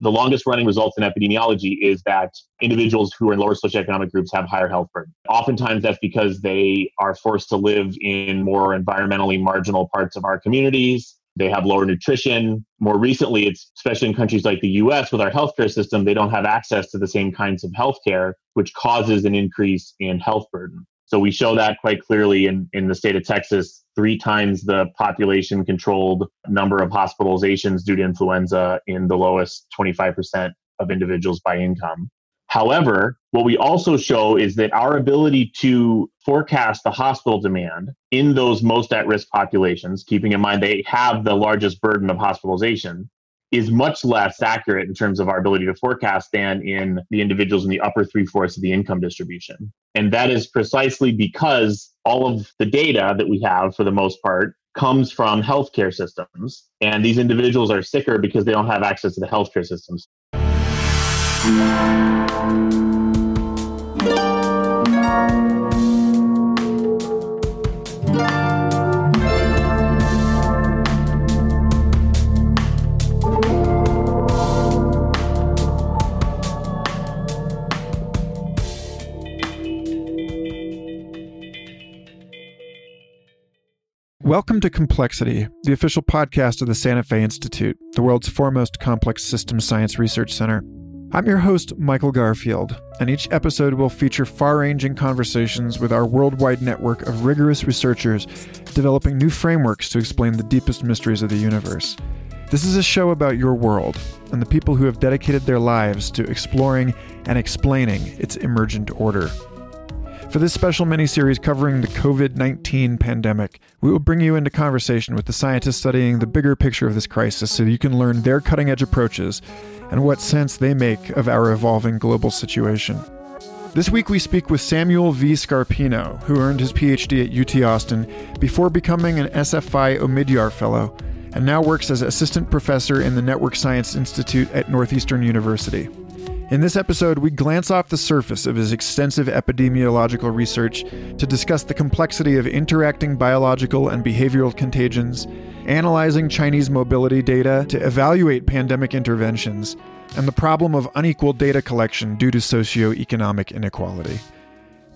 the longest running results in epidemiology is that individuals who are in lower socioeconomic groups have higher health burden. Oftentimes, that's because they are forced to live in more environmentally marginal parts of our communities. They have lower nutrition. More recently, it's especially in countries like the US with our healthcare system, they don't have access to the same kinds of healthcare, which causes an increase in health burden. So we show that quite clearly in, in the state of Texas, three times the population controlled number of hospitalizations due to influenza in the lowest 25% of individuals by income. However, what we also show is that our ability to forecast the hospital demand in those most at risk populations, keeping in mind they have the largest burden of hospitalization, is much less accurate in terms of our ability to forecast than in the individuals in the upper three fourths of the income distribution. And that is precisely because all of the data that we have, for the most part, comes from healthcare systems. And these individuals are sicker because they don't have access to the healthcare systems. Welcome to Complexity, the official podcast of the Santa Fe Institute, the world's foremost complex systems science research center. I'm your host, Michael Garfield, and each episode will feature far ranging conversations with our worldwide network of rigorous researchers developing new frameworks to explain the deepest mysteries of the universe. This is a show about your world and the people who have dedicated their lives to exploring and explaining its emergent order. For this special mini series covering the COVID 19 pandemic, we will bring you into conversation with the scientists studying the bigger picture of this crisis so you can learn their cutting edge approaches and what sense they make of our evolving global situation. This week we speak with Samuel V. Scarpino, who earned his PhD at UT Austin before becoming an SFI Omidyar Fellow and now works as assistant professor in the Network Science Institute at Northeastern University. In this episode, we glance off the surface of his extensive epidemiological research to discuss the complexity of interacting biological and behavioral contagions, analyzing Chinese mobility data to evaluate pandemic interventions, and the problem of unequal data collection due to socioeconomic inequality.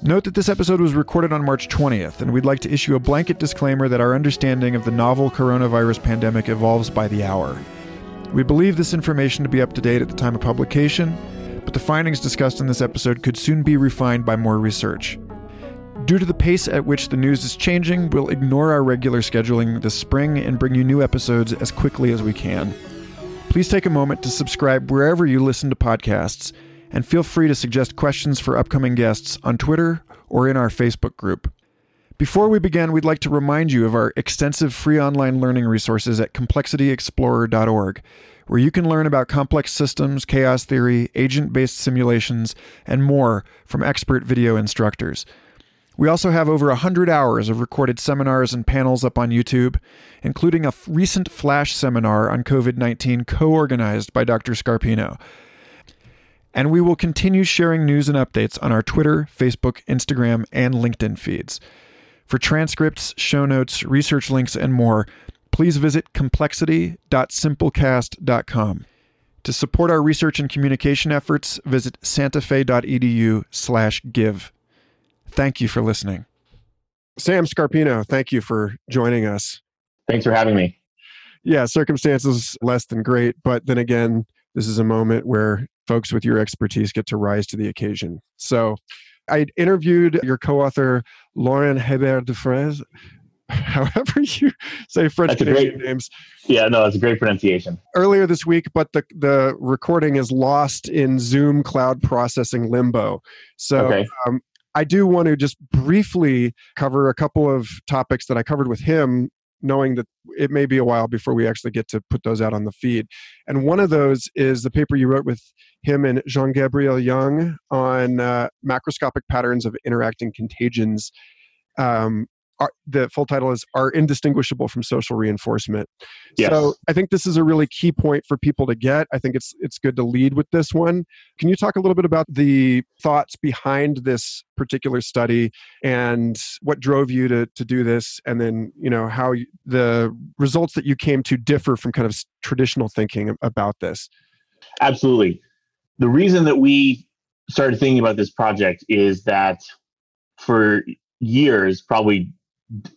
Note that this episode was recorded on March 20th, and we'd like to issue a blanket disclaimer that our understanding of the novel coronavirus pandemic evolves by the hour. We believe this information to be up to date at the time of publication, but the findings discussed in this episode could soon be refined by more research. Due to the pace at which the news is changing, we'll ignore our regular scheduling this spring and bring you new episodes as quickly as we can. Please take a moment to subscribe wherever you listen to podcasts, and feel free to suggest questions for upcoming guests on Twitter or in our Facebook group. Before we begin, we'd like to remind you of our extensive free online learning resources at complexityexplorer.org where you can learn about complex systems, chaos theory, agent based simulations, and more from expert video instructors. We also have over 100 hours of recorded seminars and panels up on YouTube, including a recent flash seminar on COVID 19 co organized by Dr. Scarpino. And we will continue sharing news and updates on our Twitter, Facebook, Instagram, and LinkedIn feeds. For transcripts, show notes, research links, and more, please visit complexity.simplecast.com. To support our research and communication efforts, visit santafe.edu/give. Thank you for listening. Sam Scarpino, thank you for joining us. Thanks for having me. Yeah, circumstances less than great, but then again, this is a moment where folks with your expertise get to rise to the occasion. So, I interviewed your co-author Laurent Hebert Dufresne however you say French Canadian great, names. Yeah, no, it's a great pronunciation. Earlier this week, but the the recording is lost in Zoom cloud processing limbo. So okay. um, I do want to just briefly cover a couple of topics that I covered with him, knowing that it may be a while before we actually get to put those out on the feed. And one of those is the paper you wrote with him and Jean Gabriel Young on uh, macroscopic patterns of interacting contagions. Um, are, the full title is are indistinguishable from social reinforcement. Yes. So I think this is a really key point for people to get. I think it's it's good to lead with this one. Can you talk a little bit about the thoughts behind this particular study and what drove you to to do this, and then you know how you, the results that you came to differ from kind of traditional thinking about this? Absolutely. The reason that we started thinking about this project is that for years, probably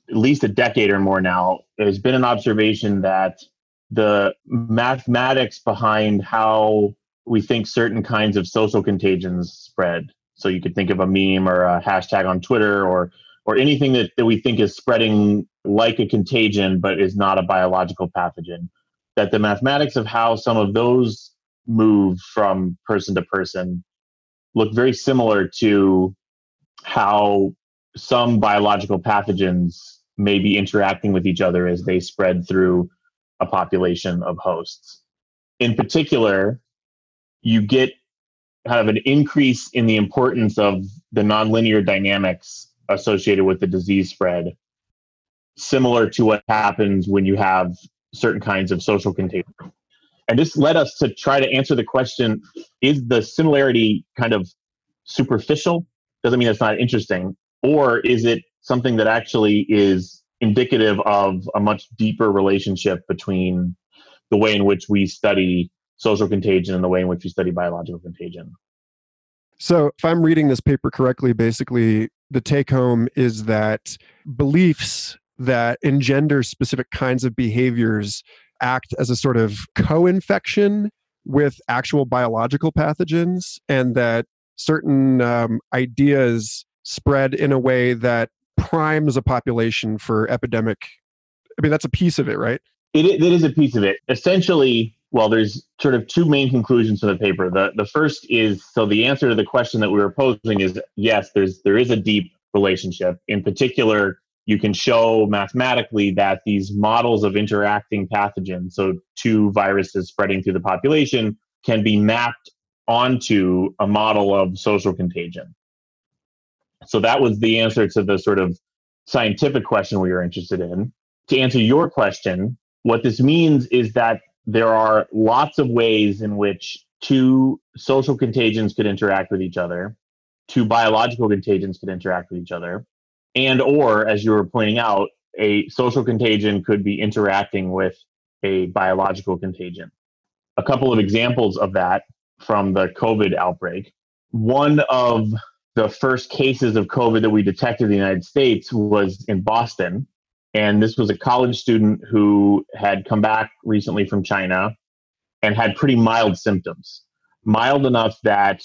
at least a decade or more now, there's been an observation that the mathematics behind how we think certain kinds of social contagions spread. So you could think of a meme or a hashtag on Twitter or or anything that, that we think is spreading like a contagion but is not a biological pathogen. That the mathematics of how some of those move from person to person look very similar to how some biological pathogens may be interacting with each other as they spread through a population of hosts. In particular, you get kind of an increase in the importance of the nonlinear dynamics associated with the disease spread, similar to what happens when you have certain kinds of social contagion. And this led us to try to answer the question is the similarity kind of superficial? Doesn't mean it's not interesting. Or is it something that actually is indicative of a much deeper relationship between the way in which we study social contagion and the way in which we study biological contagion? So, if I'm reading this paper correctly, basically the take home is that beliefs that engender specific kinds of behaviors act as a sort of co infection with actual biological pathogens, and that certain um, ideas spread in a way that primes a population for epidemic. I mean, that's a piece of it, right? It, it is a piece of it. Essentially, well, there's sort of two main conclusions from the paper. The the first is so the answer to the question that we were posing is yes, there's there is a deep relationship. In particular, you can show mathematically that these models of interacting pathogens, so two viruses spreading through the population, can be mapped onto a model of social contagion. So that was the answer to the sort of scientific question we were interested in. To answer your question, what this means is that there are lots of ways in which two social contagions could interact with each other, two biological contagions could interact with each other, and or as you were pointing out, a social contagion could be interacting with a biological contagion. A couple of examples of that from the COVID outbreak. One of the first cases of COVID that we detected in the United States was in Boston. And this was a college student who had come back recently from China and had pretty mild symptoms, mild enough that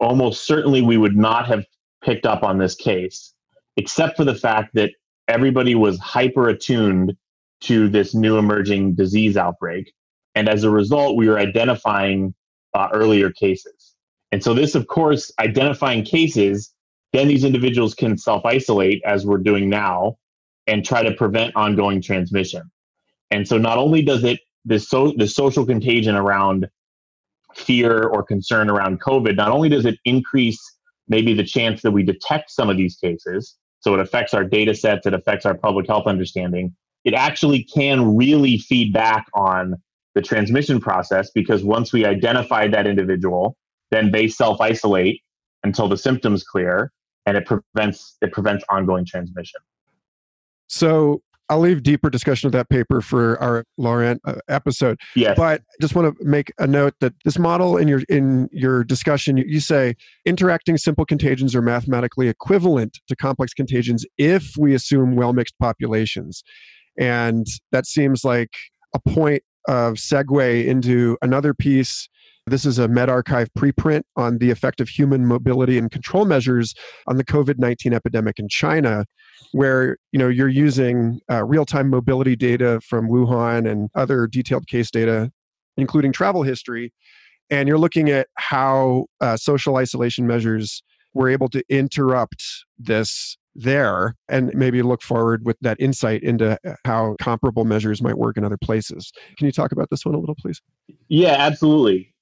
almost certainly we would not have picked up on this case, except for the fact that everybody was hyper attuned to this new emerging disease outbreak. And as a result, we were identifying uh, earlier cases. And so, this, of course, identifying cases, then these individuals can self isolate as we're doing now and try to prevent ongoing transmission. And so not only does it the so the social contagion around fear or concern around COVID, not only does it increase maybe the chance that we detect some of these cases, so it affects our data sets, it affects our public health understanding, it actually can really feed back on the transmission process because once we identify that individual, then they self isolate until the symptoms clear and it prevents it prevents ongoing transmission. So I'll leave deeper discussion of that paper for our Laurent uh, episode. Yes. But just want to make a note that this model in your in your discussion, you, you say interacting simple contagions are mathematically equivalent to complex contagions if we assume well mixed populations, and that seems like a point of segue into another piece. This is a medRxiv preprint on the effect of human mobility and control measures on the COVID 19 epidemic in China where you know you're using uh, real-time mobility data from Wuhan and other detailed case data, including travel history, and you're looking at how uh, social isolation measures were able to interrupt this there and maybe look forward with that insight into uh, how comparable measures might work in other places. Can you talk about this one a little, please? Yeah, absolutely.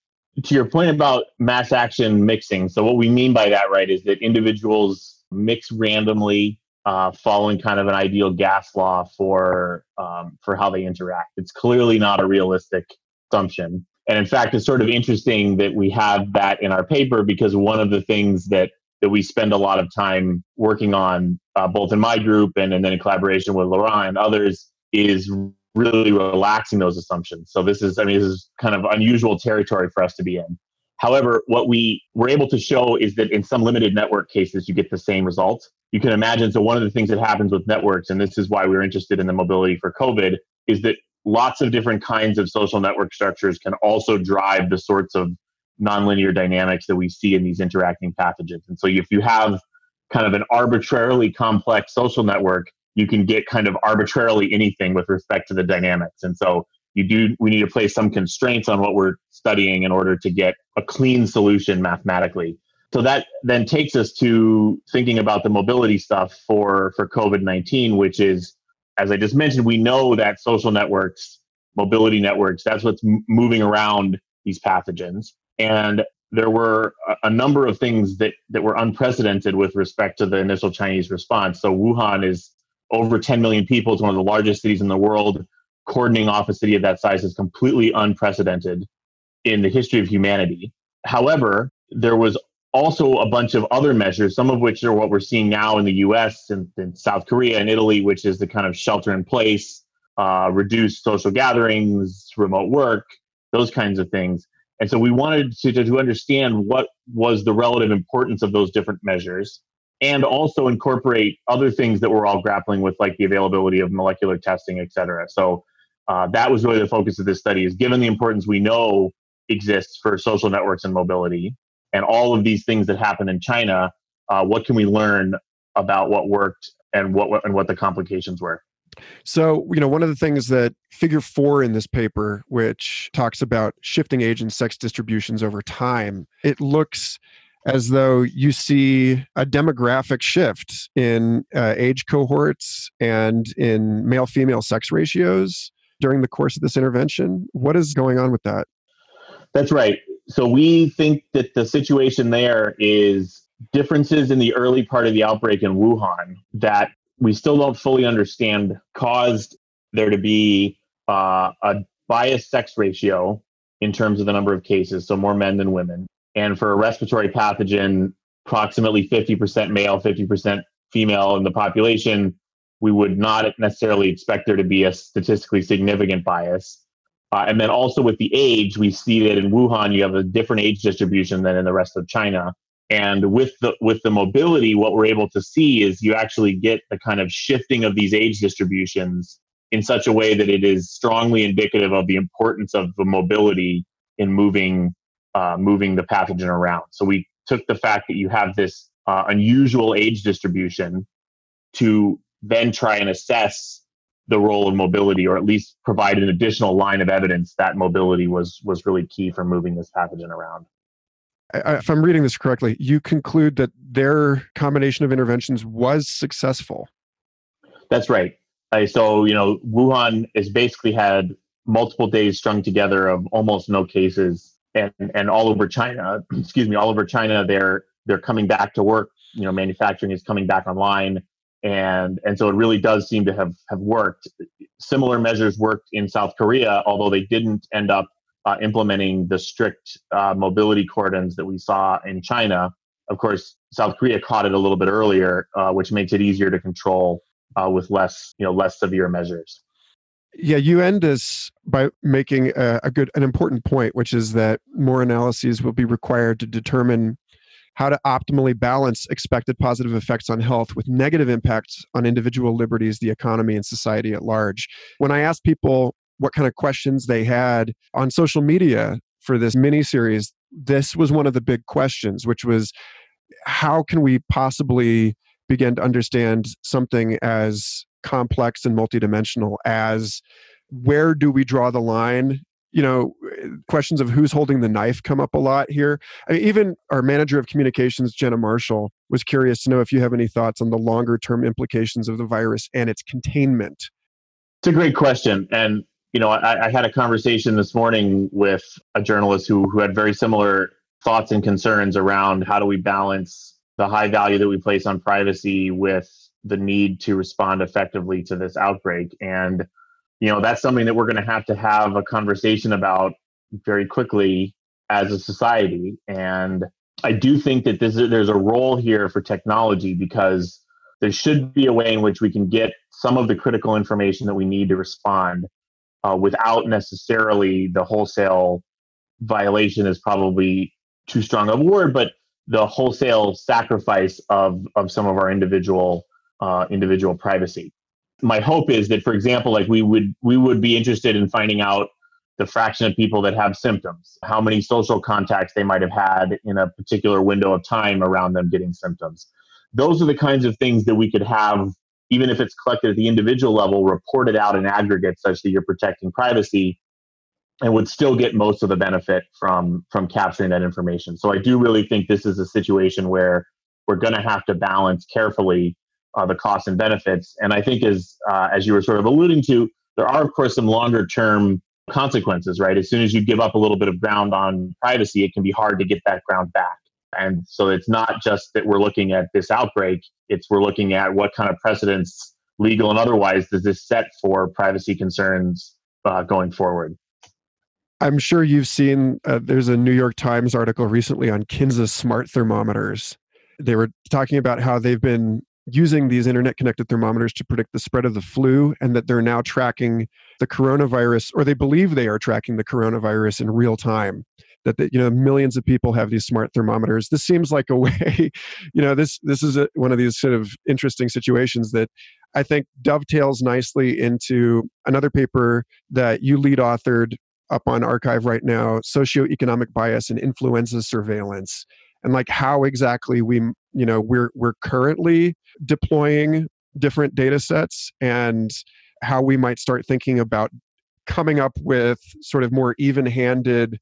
To your point about mass action mixing, so what we mean by that, right, is that individuals mix randomly uh, following kind of an ideal gas law for um, for how they interact. It's clearly not a realistic assumption, and in fact, it's sort of interesting that we have that in our paper because one of the things that that we spend a lot of time working on, uh, both in my group and, and then in collaboration with Laurent and others, is really relaxing those assumptions. So this is, I mean, this is kind of unusual territory for us to be in. However, what we were able to show is that in some limited network cases, you get the same result. You can imagine. So, one of the things that happens with networks, and this is why we are interested in the mobility for COVID, is that lots of different kinds of social network structures can also drive the sorts of nonlinear dynamics that we see in these interacting pathogens. And so, if you have kind of an arbitrarily complex social network, you can get kind of arbitrarily anything with respect to the dynamics. And so, you do we need to place some constraints on what we're studying in order to get a clean solution mathematically. So that then takes us to thinking about the mobility stuff for for covid-19 which is as i just mentioned we know that social networks mobility networks that's what's moving around these pathogens. And there were a number of things that that were unprecedented with respect to the initial chinese response. So wuhan is over 10 million people it's one of the largest cities in the world cordoning off a city of that size is completely unprecedented in the history of humanity. However, there was also a bunch of other measures, some of which are what we're seeing now in the US and, South Korea and Italy, which is the kind of shelter in place, uh, reduced social gatherings, remote work, those kinds of things. And so we wanted to, to understand what was the relative importance of those different measures and also incorporate other things that we're all grappling with, like the availability of molecular testing, et cetera. So uh, that was really the focus of this study is given the importance we know exists for social networks and mobility and all of these things that happen in china uh, what can we learn about what worked and what and what the complications were so, you know, one of the things that figure four in this paper, which talks about shifting age and sex distributions over time, it looks as though you see a demographic shift in uh, age cohorts and in male female sex ratios during the course of this intervention? What is going on with that? That's right. So we think that the situation there is differences in the early part of the outbreak in Wuhan that we still don't fully understand caused there to be uh, a biased sex ratio in terms of the number of cases, so more men than women. And for a respiratory pathogen, approximately 50% male, 50% female in the population, we would not necessarily expect there to be a statistically significant bias. Uh, and then also with the age, we see that in Wuhan you have a different age distribution than in the rest of China. And with the with the mobility, what we're able to see is you actually get the kind of shifting of these age distributions in such a way that it is strongly indicative of the importance of the mobility in moving uh, moving the pathogen around. So we took the fact that you have this uh, unusual age distribution to then try and assess the role of mobility or at least provide an additional line of evidence that mobility was was really key for moving this pathogen around. If i'm reading this correctly you conclude that their combination of interventions was successful. That's right. So you know wuhan has basically had multiple days strung together of almost no cases and and all over china excuse me all over china they're they're coming back to work you know manufacturing is coming back online and and so it really does seem to have have worked. Similar measures worked in South Korea, although they didn't end up uh, implementing the strict uh, mobility cordons that we saw in China. Of course, South Korea caught it a little bit earlier, uh, which makes it easier to control uh, with less you know less severe measures. Yeah, you end this by making a, a good an important point, which is that more analyses will be required to determine how to optimally balance expected positive effects on health with negative impacts on individual liberties, the economy, and society at large. When I asked people what kind of questions they had on social media for this mini series, this was one of the big questions, which was how can we possibly begin to understand something as complex and multidimensional as where do we draw the line? You know questions of who's holding the knife come up a lot here. I mean, even our manager of communications jenna marshall was curious to know if you have any thoughts on the longer term implications of the virus and its containment. It's a great question. And you know I, I had a conversation this morning with a journalist who, who had very similar thoughts and concerns around how do we balance the high value that we place on privacy with the need to respond effectively to this outbreak. And you know that's something that we're going to have to have a conversation about very quickly as a society. And i do think that this is, there's a role here for technology because there should be a way in which we can get some of the critical information that we need to respond uh, without necessarily the wholesale violation is probably too strong of a word, but the wholesale sacrifice of of some of our individual uh, individual privacy. My hope is that, for example, like we would we would be interested in finding out the fraction of people that have symptoms, how many social contacts they might have had in a particular window of time around them getting symptoms. Those are the kinds of things that we could have, even if it's collected at the individual level, reported out in aggregate such that you're protecting privacy and would still get most of the benefit from from capturing that information. So I do really think this is a situation where we're going to have to balance carefully uh, the costs and benefits. And I think as uh, as you were sort of alluding to, there are of course some longer term consequences. Right, as soon as you give up a little bit of ground on privacy, it can be hard to get that ground back. And so it's not just that we're looking at this outbreak; it's we're looking at what kind of precedents, legal and otherwise, does this set for privacy concerns uh, going forward. I'm sure you've seen uh, there's a New York Times article recently on Kinsa smart thermometers. They were talking about how they've been using these internet connected thermometers to predict the spread of the flu and that they're now tracking the coronavirus or they believe they are tracking the coronavirus in real time that the, you know millions of people have these smart thermometers. This seems like a way you know this this is a, one of these sort of interesting situations that i think dovetails nicely into another paper that you lead authored up on arXiv right now socioeconomic bias and influenza surveillance and like how exactly we you know we're we're currently deploying different data sets and how we might start thinking about coming up with sort of more even-handed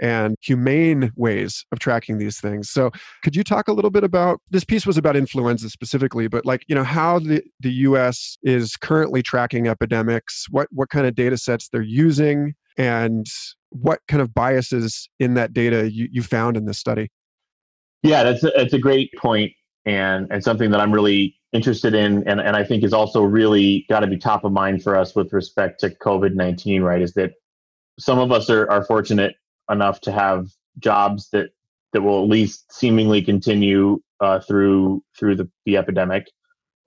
and humane ways of tracking these things. So, could you talk a little bit about this piece was about influenza specifically, but like, you know, how the, the US is currently tracking epidemics, what what kind of data sets they're using, and what kind of biases in that data you, you found in this study? Yeah, that's a, that's a great point and and something that I'm really interested in and, and I think is also really got to be top of mind for us with respect to COVID-19, right? Is that some of us are, are fortunate enough to have jobs that that will at least seemingly continue uh, through through the, the epidemic.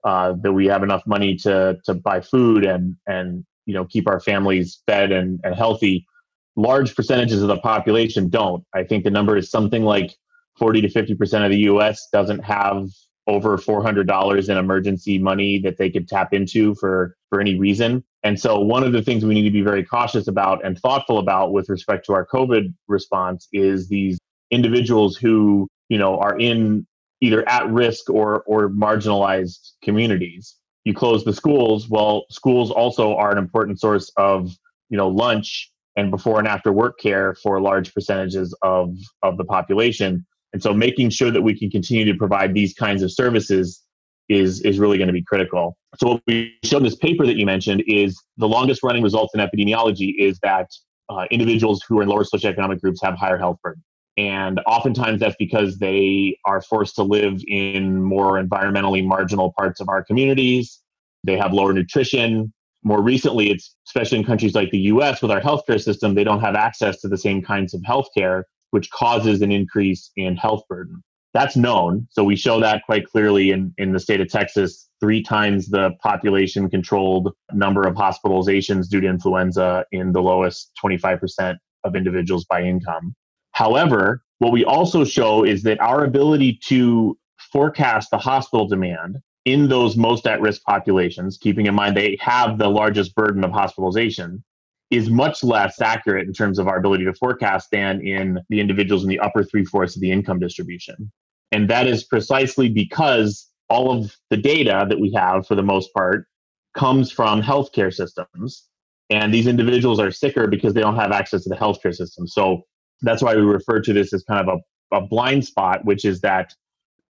Uh, that we have enough money to to buy food and and you know keep our families fed and, and healthy large percentages of the population don't i think the number is something like 40 to 50 percent of the us doesn't have over $400 in emergency money that they could tap into for for any reason. And so one of the things we need to be very cautious about and thoughtful about with respect to our covid response is these individuals who you know are in either at risk or or marginalized communities. You close the schools well schools also are an important source of you know lunch and before and after work care for large percentages of of the population and so making sure that we can continue to provide these kinds of services is is really going to be critical so what we showed in this paper that you mentioned is the longest running results in epidemiology is that uh, individuals who are in lower socioeconomic groups have higher health burden and oftentimes that's because they are forced to live in more environmentally marginal parts of our communities. They have lower nutrition. More recently, it's especially in countries like the US with our healthcare system, they don't have access to the same kinds of healthcare, which causes an increase in health burden. That's known. So we show that quite clearly in, in the state of Texas, three times the population controlled number of hospitalizations due to influenza in the lowest 25% of individuals by income. However, what we also show is that our ability to forecast the hospital demand in those most at risk populations, keeping in mind they have the largest burden of hospitalization, is much less accurate in terms of our ability to forecast than in the individuals in the upper three fourths of the income distribution. And that is precisely because all of the data that we have, for the most part, comes from healthcare systems. And these individuals are sicker because they don't have access to the healthcare system. So that's why we refer to this as kind of a, a blind spot, which is that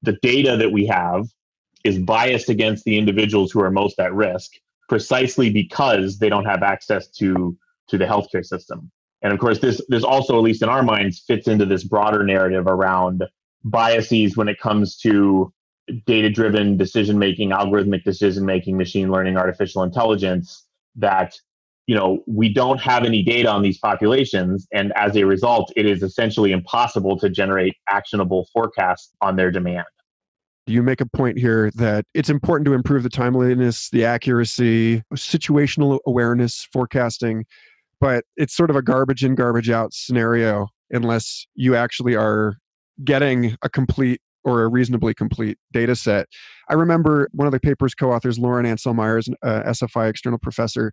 the data that we have is biased against the individuals who are most at risk precisely because they don't have access to to the healthcare system. And of course, this this also, at least in our minds, fits into this broader narrative around biases when it comes to data driven decision making, algorithmic decision making, machine learning, artificial intelligence that you know we don't have any data on these populations. And as a result it is essentially impossible to generate actionable forecasts on their demand. You make a point here that it's important to improve the timeliness, the accuracy, situational awareness, forecasting, but it's sort of a garbage in, garbage out scenario unless you actually are getting a complete or a reasonably complete data set. I remember one of the paper's co authors, Lauren Ancel Myers, uh, SFI external professor,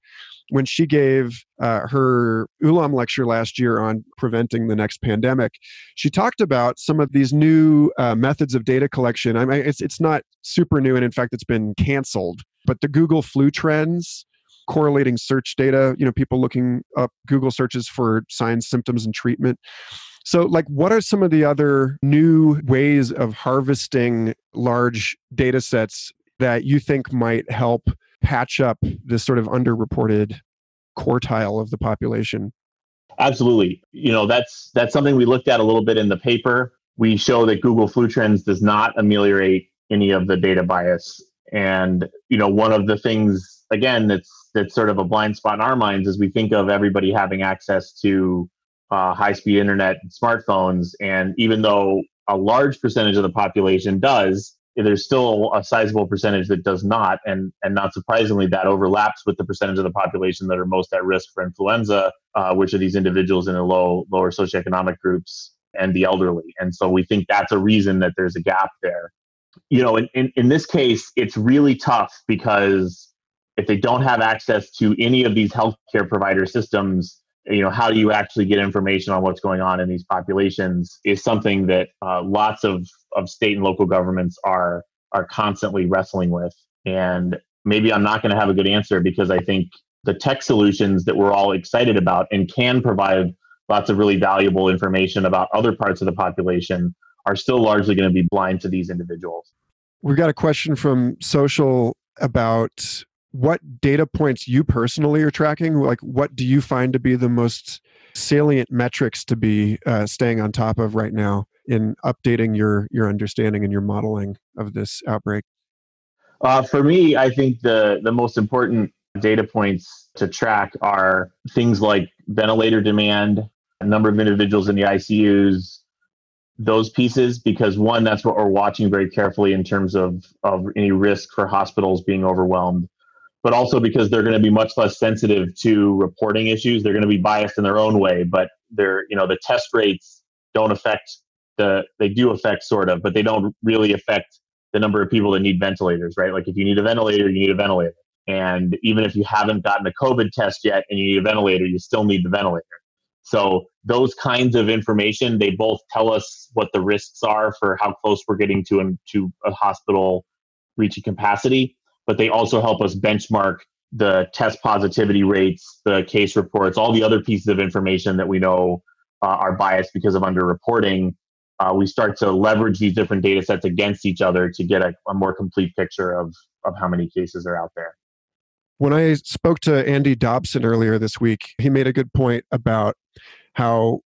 when she gave uh, her Ulam lecture last year on preventing the next pandemic, she talked about some of these new uh, methods of data collection. I mean, it's, it's not super new, and in fact, it's been canceled, but the Google flu trends correlating search data you know people looking up google searches for signs symptoms and treatment so, like, what are some of the other new ways of harvesting large data sets that you think might help patch up this sort of underreported quartile of the population? Absolutely. You know, that's that's something we looked at a little bit in the paper. We show that Google Flu Trends does not ameliorate any of the data bias. And, you know, one of the things again that's that's sort of a blind spot in our minds as we think of everybody having access to uh, high speed internet and smartphones. And even though a large percentage of the population does, there's still a sizable percentage that does not. And, and not surprisingly, that overlaps with the percentage of the population that are most at risk for influenza, uh, which are these individuals in the low, lower socioeconomic groups and the elderly. And so we think that's a reason that there's a gap there. You know, in, in, in this case, it's really tough because if they don't have access to any of these healthcare provider systems, you know how do you actually get information on what's going on in these populations is something that uh, lots of, of state and local governments are are constantly wrestling with. And maybe i'm not going to have a good answer because i think the tech solutions that we're all excited about and can provide lots of really valuable information about other parts of the population are still largely going to be blind to these individuals. We've got a question from social about what data points you personally are tracking? Like what do you find to be the most salient metrics to be uh, staying on top of right now in updating your your understanding and your modeling of this outbreak? Uh, for me i think the the most important data points to track are things like ventilator demand number of individuals in the icus those pieces because one that's what we're watching very carefully in terms of of any risk for hospitals being overwhelmed but also because they're going to be much less sensitive to reporting issues. They're going to be biased in their own way, but they're, you know, the test rates don't affect the, they do affect sort of, but they don't really affect the number of people that need ventilators, right? Like if you need a ventilator, you need a ventilator. And even if you haven't gotten a COVID test yet and you need a ventilator, you still need the ventilator. So those kinds of information, they both tell us what the risks are for how close we're getting to, to a hospital reaching capacity but they also help us benchmark the test positivity rates, the case reports, all the other pieces of information that we know uh, are biased because of underreporting. Uh, we start to leverage these different data sets against each other to get a, a more complete picture of, of how many cases are out there. When I spoke to Andy Dobson earlier this week, he made a good point about how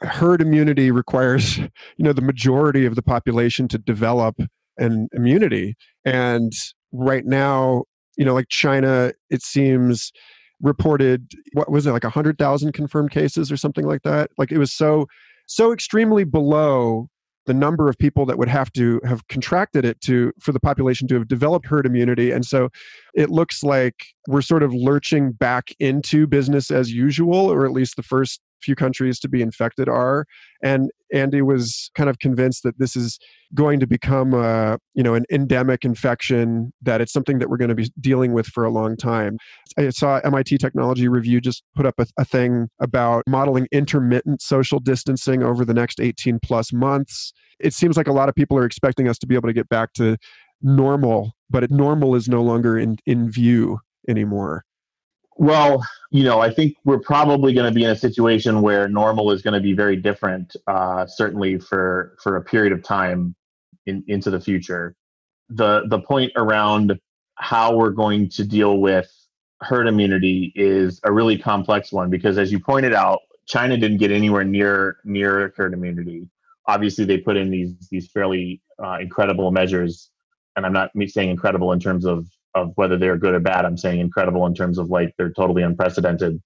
herd immunity requires you know the majority of the population to develop an immunity and right now, you know, like China, it seems reported what was it like 100,000 confirmed cases or something like that? Like it was so so extremely below the number of people that would have to have contracted it to for the population to have developed herd immunity and so it looks like we're sort of lurching back into business as usual or at least the first few countries to be infected are and andy was kind of convinced that this is going to become a you know an endemic infection that it's something that we're going to be dealing with for a long time. I saw mit technology review just put up a, a thing about modeling intermittent social distancing over the next 18 plus months. It seems like a lot of people are expecting us to be able to get back to normal but normal is no longer in in view anymore well, you know, I think we're probably going to be in a situation where normal is going to be very different, uh, certainly for for a period of time in, into the future. The the point around how we're going to deal with herd immunity is a really complex one because, as you pointed out, China didn't get anywhere near near herd immunity. Obviously, they put in these these fairly uh, incredible measures, and I'm not saying incredible in terms of of whether they're good or bad. I'm saying incredible in terms of like they're totally unprecedented.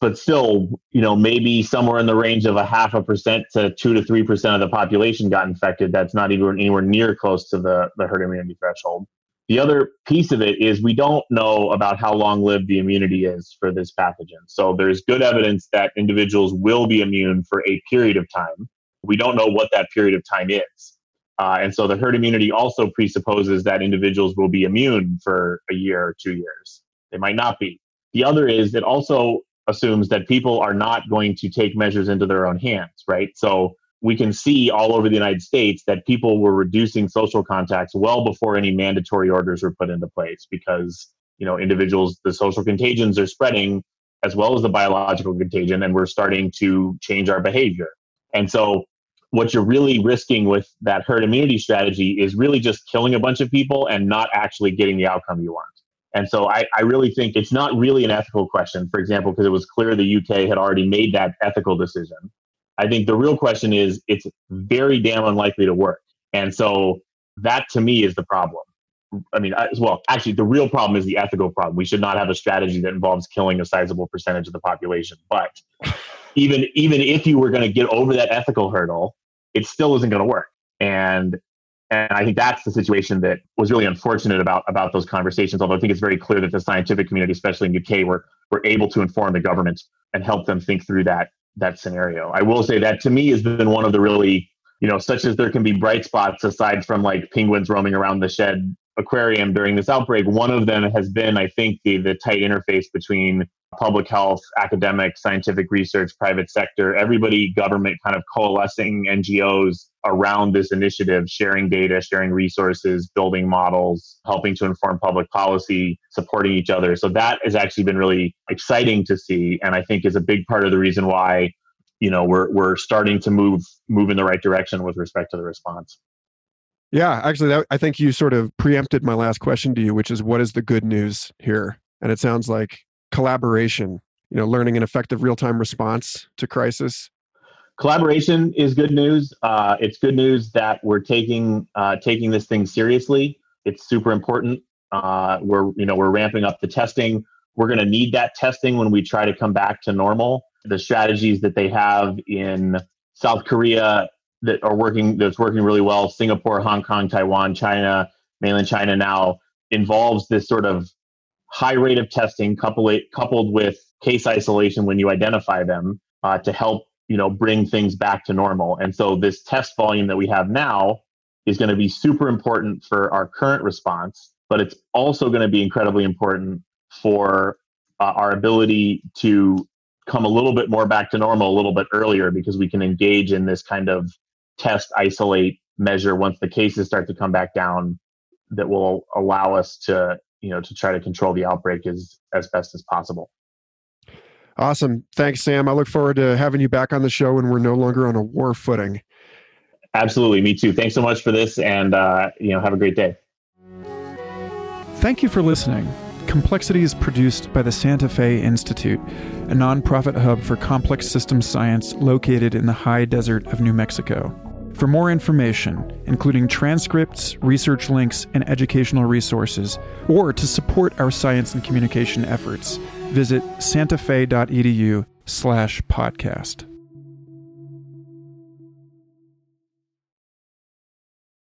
but still, you know, maybe somewhere in the range of a half a percent to two to three percent of the population got infected. That's not even anywhere near close to the, the herd immunity threshold. The other piece of it is we don't know about how long lived the immunity is for this pathogen. So there's good evidence that individuals will be immune for a period of time. We don't know what that period of time is. Uh, and so the herd immunity also presupposes that individuals will be immune for a year or two years. They might not be. The other is it also assumes that people are not going to take measures into their own hands, right? So we can see all over the United States that people were reducing social contacts well before any mandatory orders were put into place because you know individuals the social contagions are spreading as well as the biological contagion and we're starting to change our behavior. And so what you're really risking with that herd immunity strategy is really just killing a bunch of people and not actually getting the outcome you want. And so I, I really think it's not really an ethical question, for example, because it was clear the UK had already made that ethical decision. I think the real question is it's very damn unlikely to work. And so that to me is the problem. I mean, as well, actually, the real problem is the ethical problem. We should not have a strategy that involves killing a sizable percentage of the population. But even even if you were going to get over that ethical hurdle, it still isn't going to work. And and I think that's the situation that was really unfortunate about about those conversations. Although I think it's very clear that the scientific community, especially in UK, were were able to inform the government and help them think through that that scenario. I will say that to me has been one of the really, you know, such as there can be bright spots aside from like penguins roaming around the Shedd aquarium during this outbreak. One of them has been, I think, the the tight interface between public health, academic, scientific research, private sector, everybody, government kind of coalescing NGOs around this initiative, sharing data, sharing resources, building models, helping to inform public policy, supporting each other. So that has actually been really exciting to see. And I think is a big part of the reason why, you know, we're, we're starting to move, move in the right direction with respect to the response. Yeah, actually, that, I think you sort of preempted my last question to you, which is what is the good news here? And it sounds like collaboration, you know, learning an effective real time response to crisis. Collaboration is good news. Uh, it's good news that we're taking uh, taking this thing seriously. It's super important. Uh, we're you know we're ramping up the testing. We're going to need that testing when we try to come back to normal. The strategies that they have in South Korea that are working that's working really well. Singapore, Hong Kong, Taiwan, China, mainland China now involves this sort of high rate of testing coupled coupled with case isolation when you identify them uh, to help you know bring things back to normal. And so this test volume that we have now is going to be super important for our current response, but it's also going to be incredibly important for uh, our ability to come a little bit more back to normal a little bit earlier because we can engage in this kind of test, isolate, measure once the cases start to come back down that will allow us to, you know, to try to control the outbreak as, as best as possible. Awesome. Thanks, Sam. I look forward to having you back on the show when we're no longer on a war footing. Absolutely. Me too. Thanks so much for this and, uh, you know, have a great day. Thank you for listening. Complexity is produced by the Santa Fe Institute, a nonprofit hub for complex systems science located in the high desert of New Mexico. For more information, including transcripts, research links, and educational resources, or to support our science and communication efforts, visit santafe.edu slash podcast.